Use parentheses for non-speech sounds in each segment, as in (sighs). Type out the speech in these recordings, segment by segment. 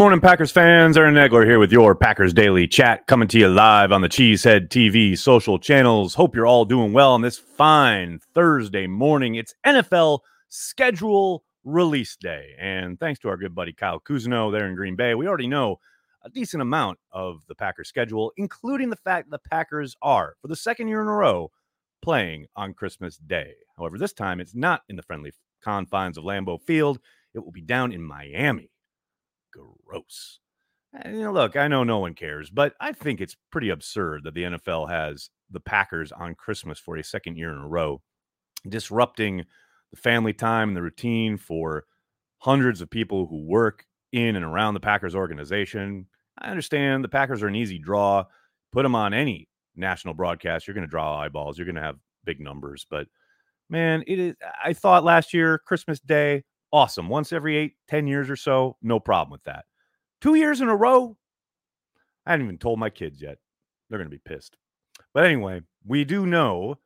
Morning, Packers fans. Aaron Nagler here with your Packers Daily Chat, coming to you live on the Cheesehead TV social channels. Hope you're all doing well on this fine Thursday morning. It's NFL schedule release day. And thanks to our good buddy Kyle Kuzno there in Green Bay, we already know a decent amount of the Packers schedule, including the fact the Packers are, for the second year in a row, playing on Christmas Day. However, this time it's not in the friendly confines of Lambeau Field, it will be down in Miami gross. And, you know, look, I know no one cares, but I think it's pretty absurd that the NFL has the Packers on Christmas for a second year in a row, disrupting the family time and the routine for hundreds of people who work in and around the Packers organization. I understand the Packers are an easy draw. Put them on any national broadcast, you're going to draw eyeballs. You're going to have big numbers, but man, it is. I thought last year Christmas Day Awesome. Once every eight, ten years or so, no problem with that. Two years in a row, I haven't even told my kids yet. They're going to be pissed. But anyway, we do know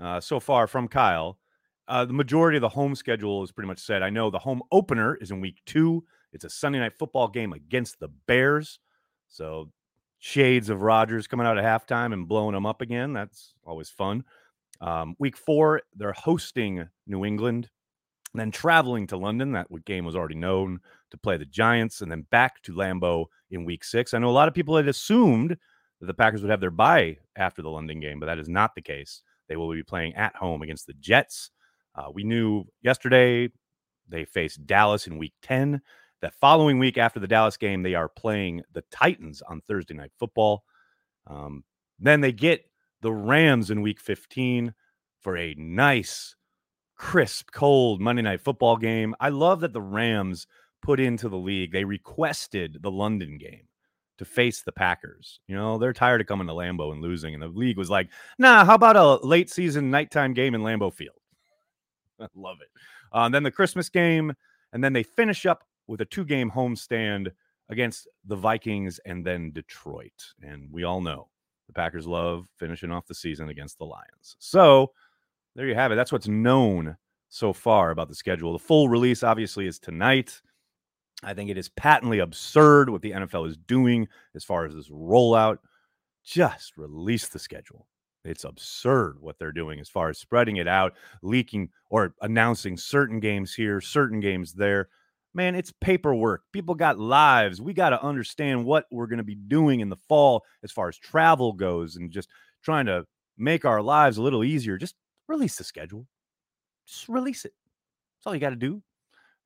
uh, so far from Kyle, uh, the majority of the home schedule is pretty much set. I know the home opener is in week two. It's a Sunday night football game against the Bears. So shades of Rodgers coming out at halftime and blowing them up again. That's always fun. Um, week four, they're hosting New England then traveling to London, that game was already known to play the Giants, and then back to Lambeau in week six. I know a lot of people had assumed that the Packers would have their bye after the London game, but that is not the case. They will be playing at home against the Jets. Uh, we knew yesterday they faced Dallas in week 10. That following week after the Dallas game, they are playing the Titans on Thursday Night Football. Um, then they get the Rams in week 15 for a nice crisp, cold Monday night football game. I love that the Rams put into the league, they requested the London game to face the Packers. You know, they're tired of coming to Lambeau and losing. And the league was like, nah, how about a late season nighttime game in Lambeau Field? (laughs) I love it. Uh, and then the Christmas game. And then they finish up with a two game homestand against the Vikings and then Detroit. And we all know the Packers love finishing off the season against the Lions. So, there you have it. That's what's known so far about the schedule. The full release, obviously, is tonight. I think it is patently absurd what the NFL is doing as far as this rollout. Just release the schedule. It's absurd what they're doing as far as spreading it out, leaking or announcing certain games here, certain games there. Man, it's paperwork. People got lives. We got to understand what we're going to be doing in the fall as far as travel goes and just trying to make our lives a little easier. Just Release the schedule. Just release it. That's all you got to do.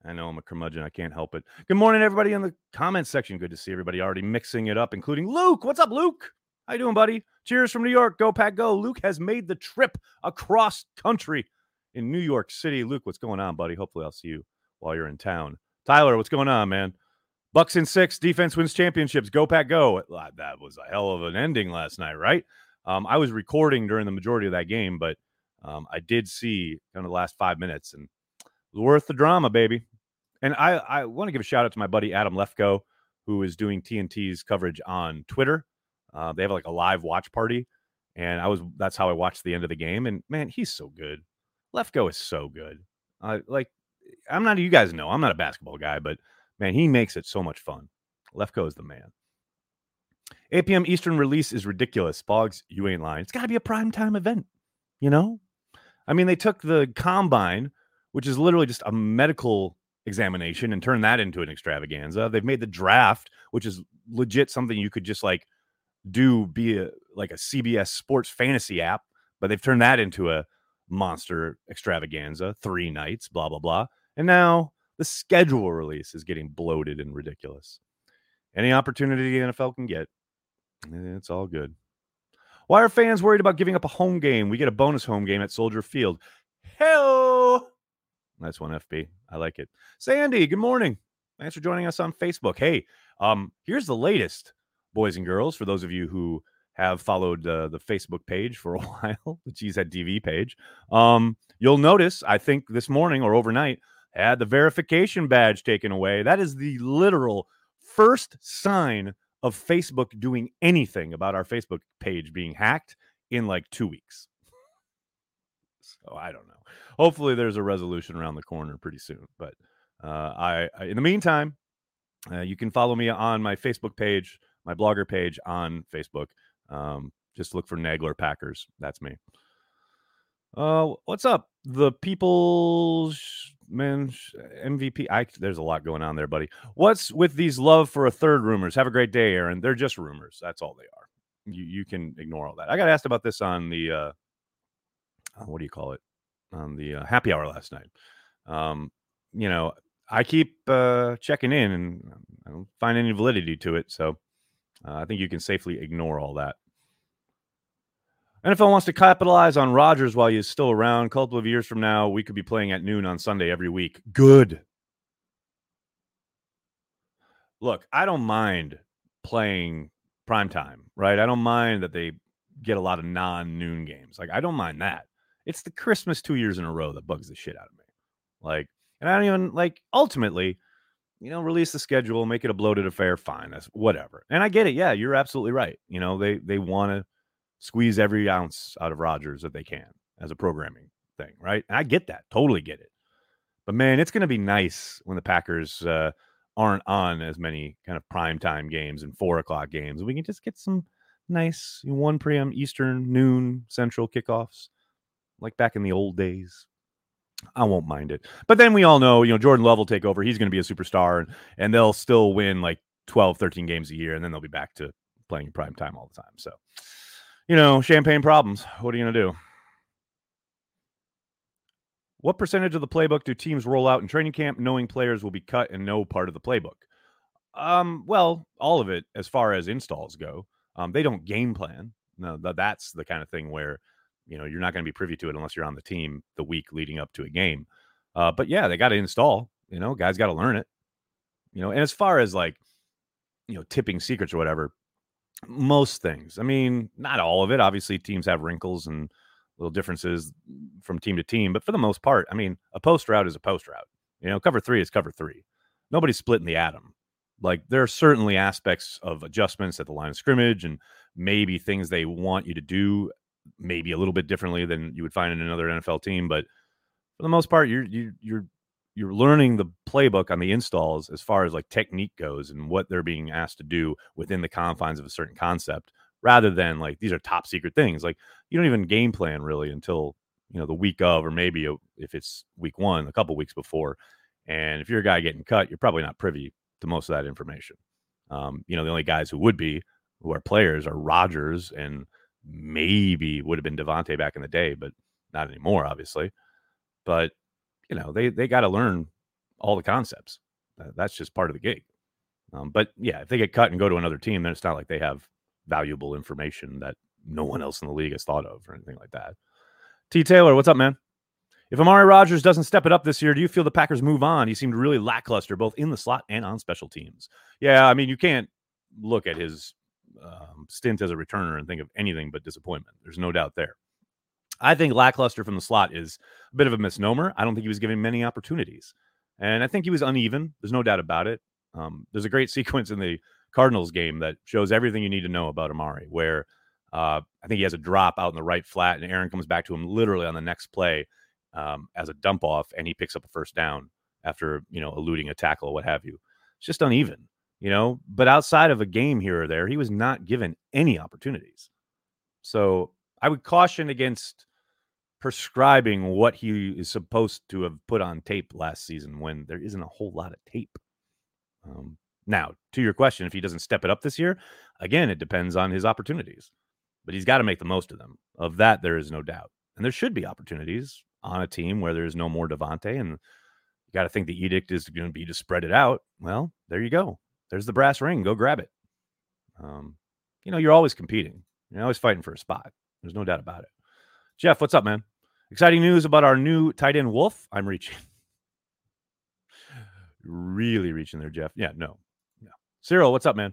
I know I'm a curmudgeon. I can't help it. Good morning, everybody in the comments section. Good to see everybody already mixing it up, including Luke. What's up, Luke? How you doing, buddy? Cheers from New York. Go Pack Go. Luke has made the trip across country in New York City. Luke, what's going on, buddy? Hopefully, I'll see you while you're in town. Tyler, what's going on, man? Bucks in six. Defense wins championships. Go Pack Go. That was a hell of an ending last night, right? Um, I was recording during the majority of that game, but um, I did see kind of the last five minutes and worth the drama, baby. And I, I want to give a shout out to my buddy Adam Lefkoe, who is doing TNT's coverage on Twitter. Uh, they have like a live watch party, and I was that's how I watched the end of the game. And man, he's so good. Lefkoe is so good. I like. I'm not. You guys know I'm not a basketball guy, but man, he makes it so much fun. Lefko is the man. 8 p.m. Eastern release is ridiculous. Boggs, you ain't lying. It's got to be a prime time event, you know. I mean, they took the combine, which is literally just a medical examination, and turned that into an extravaganza. They've made the draft, which is legit something you could just like do be a like a CBS sports fantasy app, but they've turned that into a monster extravaganza, three nights, blah blah blah. And now the schedule release is getting bloated and ridiculous. Any opportunity the NFL can get, eh, it's all good. Why are fans worried about giving up a home game? We get a bonus home game at Soldier Field. Hell, nice one, FB. I like it. Sandy, good morning. Thanks for joining us on Facebook. Hey, um, here's the latest, boys and girls. For those of you who have followed uh, the Facebook page for a (laughs) while, the Cheesehead TV page, um, you'll notice. I think this morning or overnight had the verification badge taken away. That is the literal first sign of Facebook doing anything about our Facebook page being hacked in like two weeks. So I don't know. Hopefully, there's a resolution around the corner pretty soon. But uh, I, I, in the meantime, Uh, you can follow me on my Facebook page, my blogger page on Facebook. Um, just look for Nagler Packers. That's me. Uh, what's up? The people's man MVP. I there's a lot going on there, buddy. What's with these love for a third rumors? Have a great day, Aaron. They're just rumors. That's all they are. You you can ignore all that. I got asked about this on the uh, uh what do you call it? On the uh, happy hour last night. Um, you know, I keep uh checking in and I don't find any validity to it. So uh, I think you can safely ignore all that. NFL wants to capitalize on Rodgers while he's still around. A couple of years from now, we could be playing at noon on Sunday every week. Good. Look, I don't mind playing prime time, right? I don't mind that they get a lot of non-noon games. Like I don't mind that. It's the Christmas two years in a row that bugs the shit out of me. Like, and I don't even like ultimately, you know, release the schedule, make it a bloated affair, fine. That's whatever. And I get it. Yeah, you're absolutely right. You know, they they want to squeeze every ounce out of Rodgers that they can as a programming thing, right? And I get that, totally get it. But man, it's going to be nice when the Packers uh, aren't on as many kind of prime time games and four o'clock games. We can just get some nice 1 p.m. Eastern, noon Central kickoffs, like back in the old days. I won't mind it. But then we all know, you know, Jordan Love will take over. He's going to be a superstar and, and they'll still win like 12, 13 games a year. And then they'll be back to playing prime time all the time. So you know, champagne problems. What are you going to do? What percentage of the playbook do teams roll out in training camp knowing players will be cut and no part of the playbook? Um, well, all of it as far as installs go. Um, they don't game plan. No, that's the kind of thing where you know you're not going to be privy to it unless you're on the team the week leading up to a game. Uh, but yeah, they got to install. You know, guys got to learn it. You know, and as far as like you know tipping secrets or whatever, most things. I mean, not all of it. Obviously, teams have wrinkles and little differences from team to team, but for the most part, I mean, a post route is a post route. You know, cover three is cover three. Nobody's splitting the atom. Like there are certainly aspects of adjustments at the line of scrimmage and maybe things they want you to do maybe a little bit differently than you would find in another NFL team, but for the most part, you're you, are you're you're learning the playbook on the installs as far as like technique goes and what they're being asked to do within the confines of a certain concept rather than like these are top secret things like you don't even game plan really until you know the week of or maybe if it's week one a couple weeks before and if you're a guy getting cut you're probably not privy to most of that information. Um, you know the only guys who would be who are players are Rodgers and maybe would have been Davante back in the day but not anymore obviously but you know they they got to learn all the concepts. that's just part of the gig. Um, but yeah, if they get cut and go to another team, then it's not like they have valuable information that no one else in the league has thought of or anything like that. T. Taylor, what's up, man? If Amari Rodgers doesn't step it up this year, do you feel the Packers move on? He seemed really lackluster both in the slot and on special teams. Yeah, I mean, you can't look at his um, stint as a returner and think of anything but disappointment. There's no doubt there. I think lackluster from the slot is a bit of a misnomer. I don't think he was given many opportunities. And I think he was uneven. There's no doubt about it. Um, there's a great (laughs) sequence in the Cardinals game that shows everything you need to know about Amari, where uh, I think he has a drop out in the right flat, and Aaron comes back to him literally on the next play um, as a dump off, and he picks up a first down after you know eluding a tackle what have you. It's just uneven, you know. But outside of a game here or there, he was not given any opportunities. So I would caution against prescribing what he is supposed to have put on tape last season when there isn't a whole lot of tape. Um, now, to your question, if he doesn't step it up this year, again, it depends on his opportunities, but he's got to make the most of them. Of that, there is no doubt. And there should be opportunities on a team where there's no more Davante, and you got to think the edict is going to be to spread it out. Well, there you go. There's the brass ring. Go grab it. Um, you know, you're always competing. You're always fighting for a spot. There's no doubt about it. Jeff, what's up, man? Exciting news about our new tight end Wolf. I'm reaching. really reaching there, Jeff. Yeah, no. No. Cyril, what's up, man?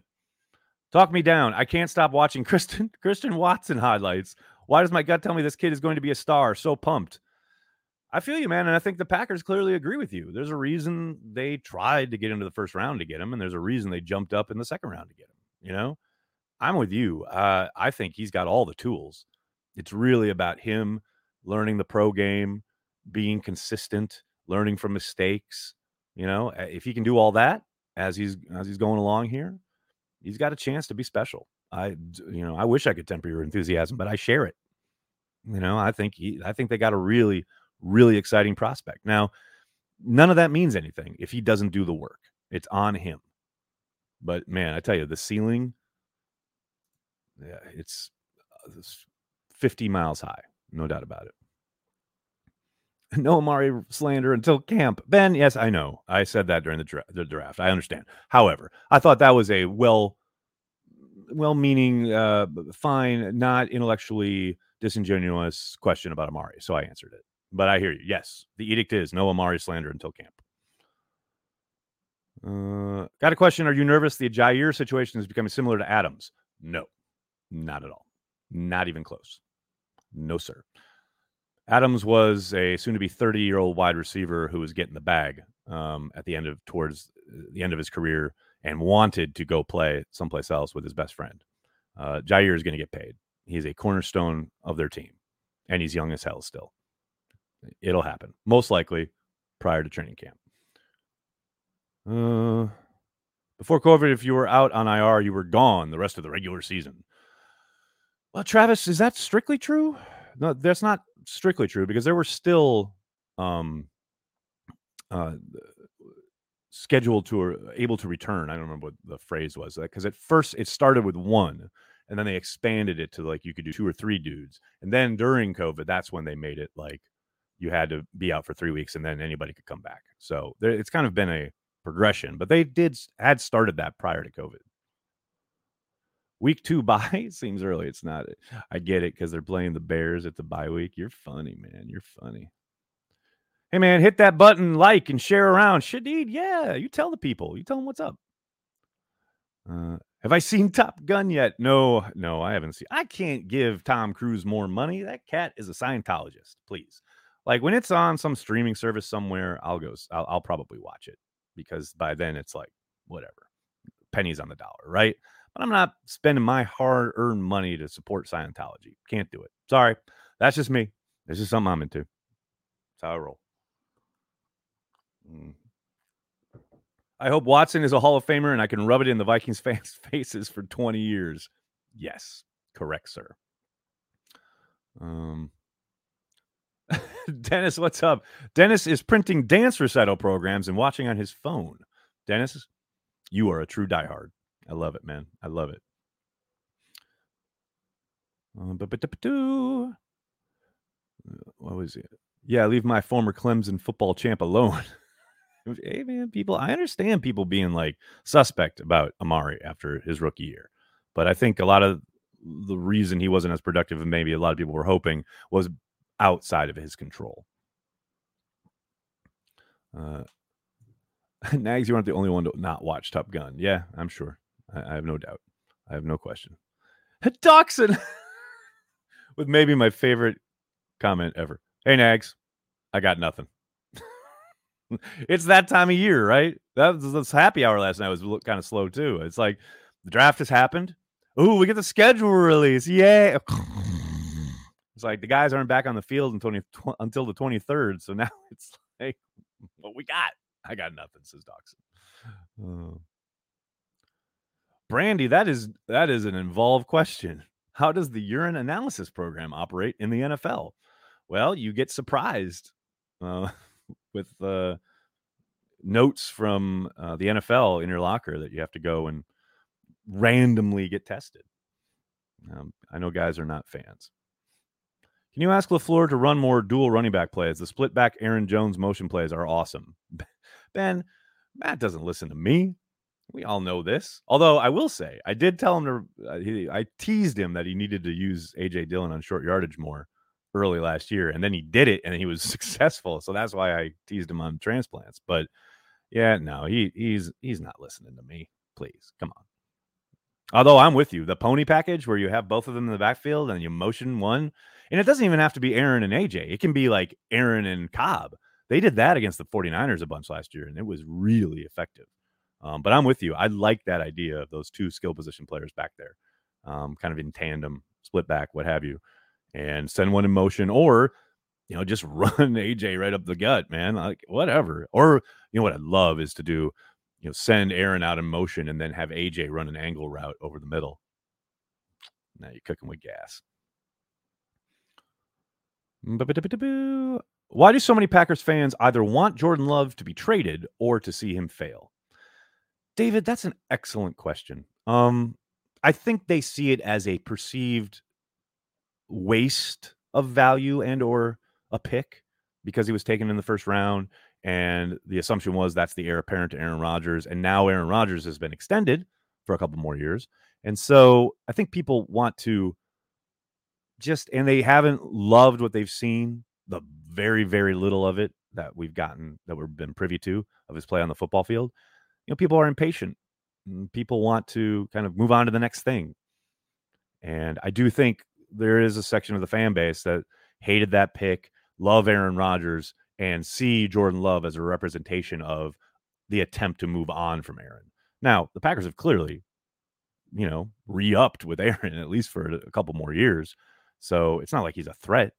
Talk me down. I can't stop watching (laughs) Kristen Christian Watson highlights. Why does my gut tell me this kid is going to be a star? So pumped. I feel you, man, and I think the Packers clearly agree with you. There's a reason they tried to get into the first round to get him, and there's a reason they jumped up in the second round to get him. You know, I'm with you. Uh, I think he's got all the tools. It's really about him learning the pro game, being consistent, learning from mistakes. You know, if he can do all that as he's as he's going along here, he's got a chance to be special. I you know I wish I could temper your enthusiasm, but I share it. You know, I think he, I think they got a really really exciting prospect. Now, none of that means anything if he doesn't do the work. It's on him. But man, I tell you, the ceiling, yeah, it's, uh, it's 50 miles high, no doubt about it. (laughs) No Amari slander until camp. Ben, yes, I know. I said that during the, dra- the draft. I understand. However, I thought that was a well, well-meaning, uh, fine, not intellectually disingenuous question about Amari. So I answered it. But I hear you. Yes, the edict is no Amari slander until camp. Uh, got a question. Are you nervous the Jaire situation is becoming similar to Adams? No, not at all. Not even close. No, sir. Adams was a soon to be 30 year old wide receiver who was getting the bag um, at the end of towards uh, the end of his career and wanted to go play someplace else with his best friend. Uh, Jaire is going to get paid. He's a cornerstone of their team, and he's young as hell still. It'll happen, most likely prior to training camp. Uh, before COVID, if you were out on IR, you were gone the rest of the regular season. Well, Travis, is that strictly true? No, that's not strictly true because there were still um, uh, scheduled to or able to return. I don't remember what the phrase was because at first it started with one, and then they expanded it to like you could do two or three dudes, and then during COVID, that's when they made it like you had to be out for three weeks and then anybody could come back. So there, it's kind of been a progression, but they did had started that prior to COVID. Week two (laughs) bye seems early. It's not. I get it because they're playing the Bears at the bye week. You're funny, man. You're funny. Hey, man, hit that button, like, and share around. Shadid, yeah. You tell the people. You tell them what's up. Uh, have I seen (laughs) Top Gun yet? No, no, I haven't seen. I can't give Tom Cruise more money. That cat is a Scientologist. Please, like when it's on some streaming service somewhere, I'll go. I'll, I'll probably watch it because by then it's like whatever pennies on the dollar, right? But I'm not spending my hard earned money to support Scientology. Can't do it. Sorry. That's just me. This is something I'm into. That's how I roll. Mm. I hope Watson is a Hall of Famer and I can rub it in the Vikings (laughs) fans' faces for 20 years. Yes, correct, sir. Um, (laughs) Dennis, what's up? Dennis is printing dance recital programs and watching on his phone. Dennis, you are a true diehard. I love it, man. I love it. Uh, what was it? Yeah, leave my former Clemson football champ alone. (laughs) hey, man, people, I understand people being like suspect about Amari after his rookie year, but I think a lot of the reason he wasn't as productive and maybe a lot of people were hoping was outside of his control. Uh, (laughs) Nags, you aren't the only one to not watch Top Gun. Yeah, I'm sure. I, I have no doubt. I have no question. (laughs) Dachshund, (laughs) with maybe my favorite comment ever. Hey, Nags, I got nothing. (laughs) it's that time of year, right? That was this happy hour last night was kind of slow too. It's like the draft has happened. Ooh, we get the schedule release. Yay. It's like the guys aren't back on the field until, until the 23rd. So now it's like, what we got? I got nothing, says Dachshund. (sighs) Brandy, that is that is an involved question. How does the urine analysis program operate in the NFL? Well, you get surprised uh, (laughs) with uh, notes from uh, the NFL in your locker that you have to go and randomly get tested. Um, I know guys are not fans. Can you ask LaFleur to run more dual running back plays? The split back Aaron Jones motion plays are awesome. (laughs) Ben, Matt doesn't listen to me. We all know this. Although I will say, I did tell him to, uh, he, I teased him that he needed to use AJ Dillon on short yardage more early last year. And then he did it and he was (laughs) successful. So that's why I teased him on transplants. But yeah, no, he he's he's not listening to me. Please, come on. Although I'm with you, the pony package where you have both of them in the backfield and you motion one and it doesn't even have to be Aaron and AJ. It can be like Aaron and Cobb. They did that against the 49ers a bunch last year, and it was really effective. Um, but I'm with you. I like that idea of those two skill position players back there, um, kind of in tandem, split back, what have you, and send one in motion or, you know, just (laughs) run AJ right up the gut, man. Like whatever. Or, you know, what I love is to do you know, send Aaron out in motion and then have AJ run an angle route over the middle. Now you're cooking with gas. Why do so many Packers fans either want Jordan Love to be traded or to see him fail? David, that's an excellent question. Um, I think they see it as a perceived waste of value and or a pick because he was taken in the first round and the assumption was that's the heir apparent to Aaron Rodgers and now Aaron Rodgers has been extended for a couple more years. And so I think people want to just and they haven't loved what they've seen, the very very little of it that we've gotten that we've been privy to of his play on the football field. You know, people are impatient. People want to kind of move on to the next thing. And I do think there is a section of the fan base that hated that pick, love Aaron Rodgers, and see Jordan Love as a representation of the attempt to move on from Aaron. Now, the Packers have clearly, you know, re upped with (laughs) Aaron at least for a couple more years. So it's not like he's a threat.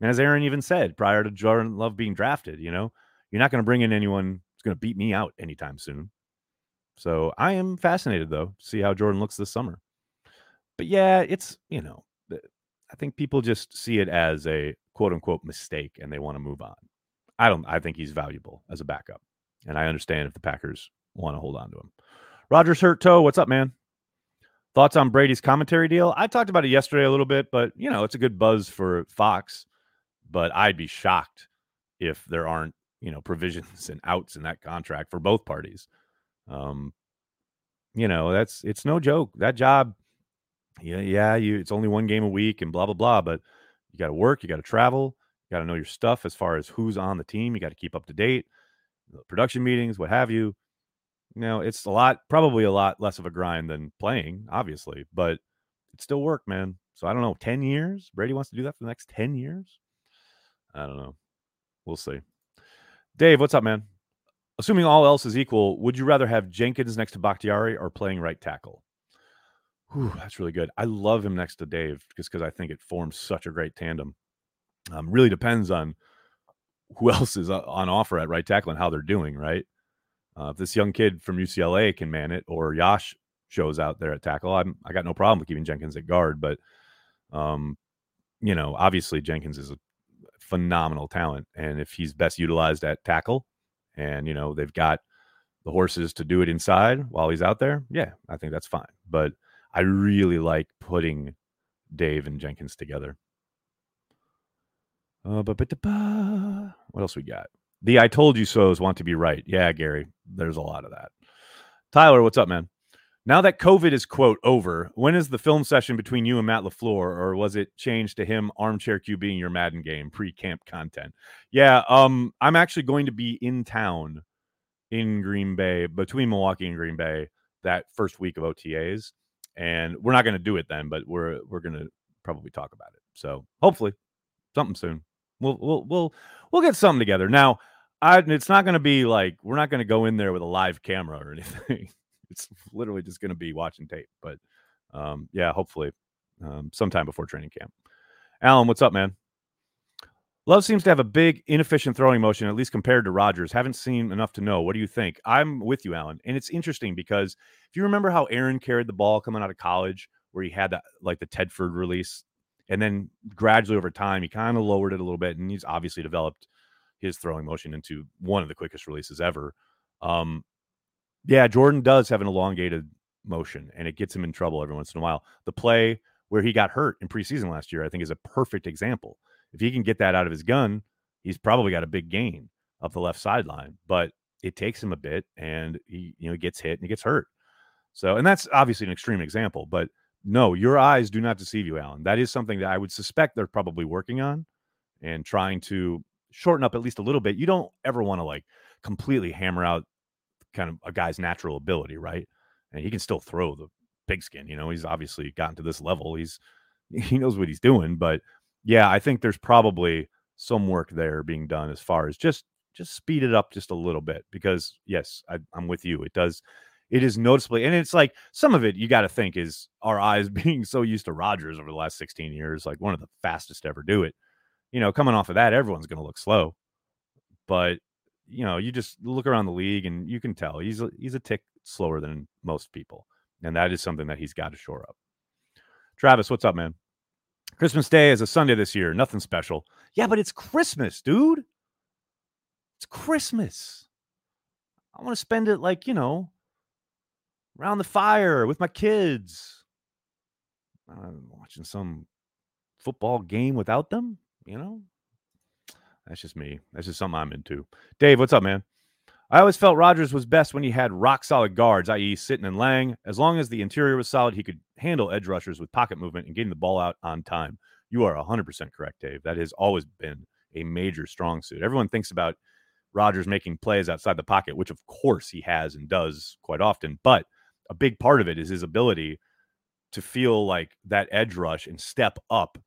And as Aaron even said prior to Jordan Love being drafted, you know, you're not going to bring in anyone who's going to beat me out anytime soon. So I am fascinated though, to see how Jordan looks this summer. But yeah, it's, you know, I think people just see it as a quote unquote mistake and they want to move on. I don't, I think he's valuable as a backup. And I understand if the Packers want to hold on to him. Rogers hurt toe. What's up, man? Thoughts on Brady's commentary deal? I talked about it yesterday a little bit, but you know, it's a good buzz for Fox. But I'd be shocked if there aren't, you know, provisions (laughs) and outs in that contract for both parties. Um, you know, that's it's no joke. That job, yeah, yeah, you it's only one game a week and blah blah blah, but you got to work, you got to travel, you got to know your stuff as far as who's on the team. You got to keep up to date, production meetings, what have you. You know, it's a lot, probably a lot less of a grind than playing, obviously, but it still work, man. So I don't know, 10 years? Brady wants to do that for the next 10 years? I don't know. We'll see. Dave, what's up, man? Assuming all else is equal, would you rather have Jenkins next to Bakhtiari or playing right tackle? Whew, that's really good. I love him next to Dave just because I think it forms such a great tandem. Um, really depends on who (laughs) else is uh, on offer at right tackle and how they're doing, right? Uh, if this young kid from UCLA can man it, or Yosh shows out there at tackle, I'm I got no problem with keeping Jenkins at guard. But, um, you know, obviously Jenkins is a phenomenal talent, and if he's best utilized at tackle, and you know they've got the horses to do it inside while he's out there, yeah, I think that's fine. But I really like putting Dave and Jenkins together. Uh, what else we got? The I told you so's want to be right. Yeah, Gary, there's a lot of that. Tyler, what's up, man? Now that COVID is quote over, when is the film session between you and Matt LaFleur, or was it changed to him armchair Q being your Madden game pre-camp content? Yeah, um, I'm actually going to be in town in Green Bay between Milwaukee and Green Bay that first week of OTAs, and we're not going to do it then, but we're we're going to probably talk about it. So hopefully, something soon. We'll we'll we'll we'll get something together. Now, I it's not going to be like we're not going to go in there with a live camera or (laughs) anything. It's (laughs) literally just going to be watching tape. But um, yeah, hopefully, um, sometime before training camp. Alan, what's up, man? Love seems to have a big, inefficient throwing motion, at least compared to Rodgers. Haven't seen enough to know. What do you think? I'm with you, Alan. And it's interesting because if you remember how Aaron carried the ball coming out of college, where he had that like the Tedford release and then gradually over time, he kind of lowered it a little bit, and he's obviously developed his throwing motion into one of the quickest releases ever. Um, yeah, Jordan does have an elongated motion, and it gets him in trouble every once in a while. The play where he got hurt in preseason last year, I think, is a perfect example. If he can get that out of his gun, he's probably got a big gain up the left sideline. But it takes him a bit, and he you know gets hit and he gets hurt. So, and that's obviously an extreme example, but no, your eyes do not deceive you, Alan. That is something that I would suspect they're probably working on and trying to shorten up at least a little bit. You don't ever want to like completely hammer out kind of a guy's natural ability, right? And he can still throw the pigskin. You know, he's obviously gotten to this level. He's (laughs) he knows what he's doing. But yeah, I think there's probably some work there being done as far as just just speed it up just a little bit because yes, I, I'm with you. It does it is noticeably, and it's like some of it you got to think is our eyes (laughs) being so used to Rodgers over the last 16 years, like one of the fastest to ever do it. You know, coming off of that, everyone's going to look slow. But you know, you just look around the league and you can tell he's a, he's a tick slower than most people, and that is something that he's got to shore up. Travis, what's up, man? Christmas Day is a Sunday this year. Nothing special. Yeah, but it's Christmas, dude. It's Christmas. I want to spend it like, you know, around the fire with my kids. I'm watching some football game without them, you know? That's just me. That's just something I'm into. Dave, what's up, man? I always felt Rodgers was best when he had rock solid guards, i.e., Sitton and Lang. As long as the interior was solid, he could handle edge rushers with pocket movement and getting the ball out on time. You are 100% correct, Dave. That has always been a major strong suit. Everyone thinks about Rodgers making plays outside the pocket, which of course he has and does quite often. But a big part of it is his ability to feel like that edge rush and step up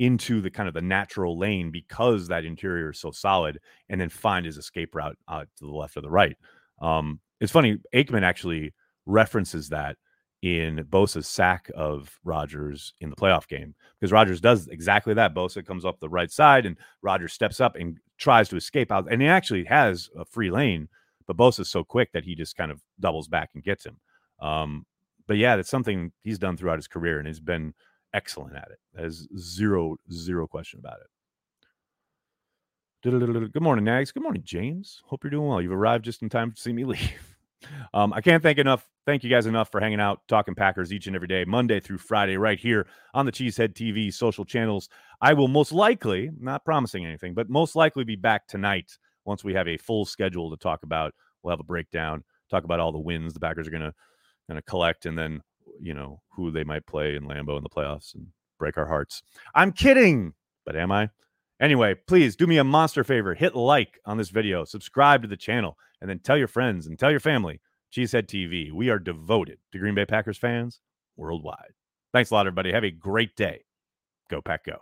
into the kind of the natural lane because that interior is so solid and then find his escape route uh, to the left or the right. Um, it's funny, Aikman actually references that in Bosa's sack of Rodgers in the playoff game because Rodgers does exactly that. Bosa comes up the right side and Rodgers steps up and tries to escape out, and he actually has a free lane, but Bosa's so quick that he just kind of doubles back and gets him. Um, but yeah, that's something he's done throughout his career, and he's been excellent at it. There's zero, zero question about it. Good morning, Nags. Good morning, James. Hope you're doing well. You've arrived just in time to see me (laughs) leave. Um, I can't thank enough, thank you guys enough for hanging out, talking Packers each and every day, Monday through Friday, right here on the Cheesehead TV social channels. I will most likely, not promising anything, but most likely be back tonight once we have a full schedule to talk about. We'll have a breakdown, talk about all the wins the Packers are gonna gonna collect, and then you know, who they might play in Lambeau in the playoffs and break our hearts. I'm kidding, but am I? Anyway, please do me a monster favor. Hit like on this video, subscribe to the channel, and then tell your friends and tell your family. Cheesehead TV. We are devoted to Green Bay Packers fans worldwide. Thanks a lot, everybody. Have a great day. Go, Pack, go.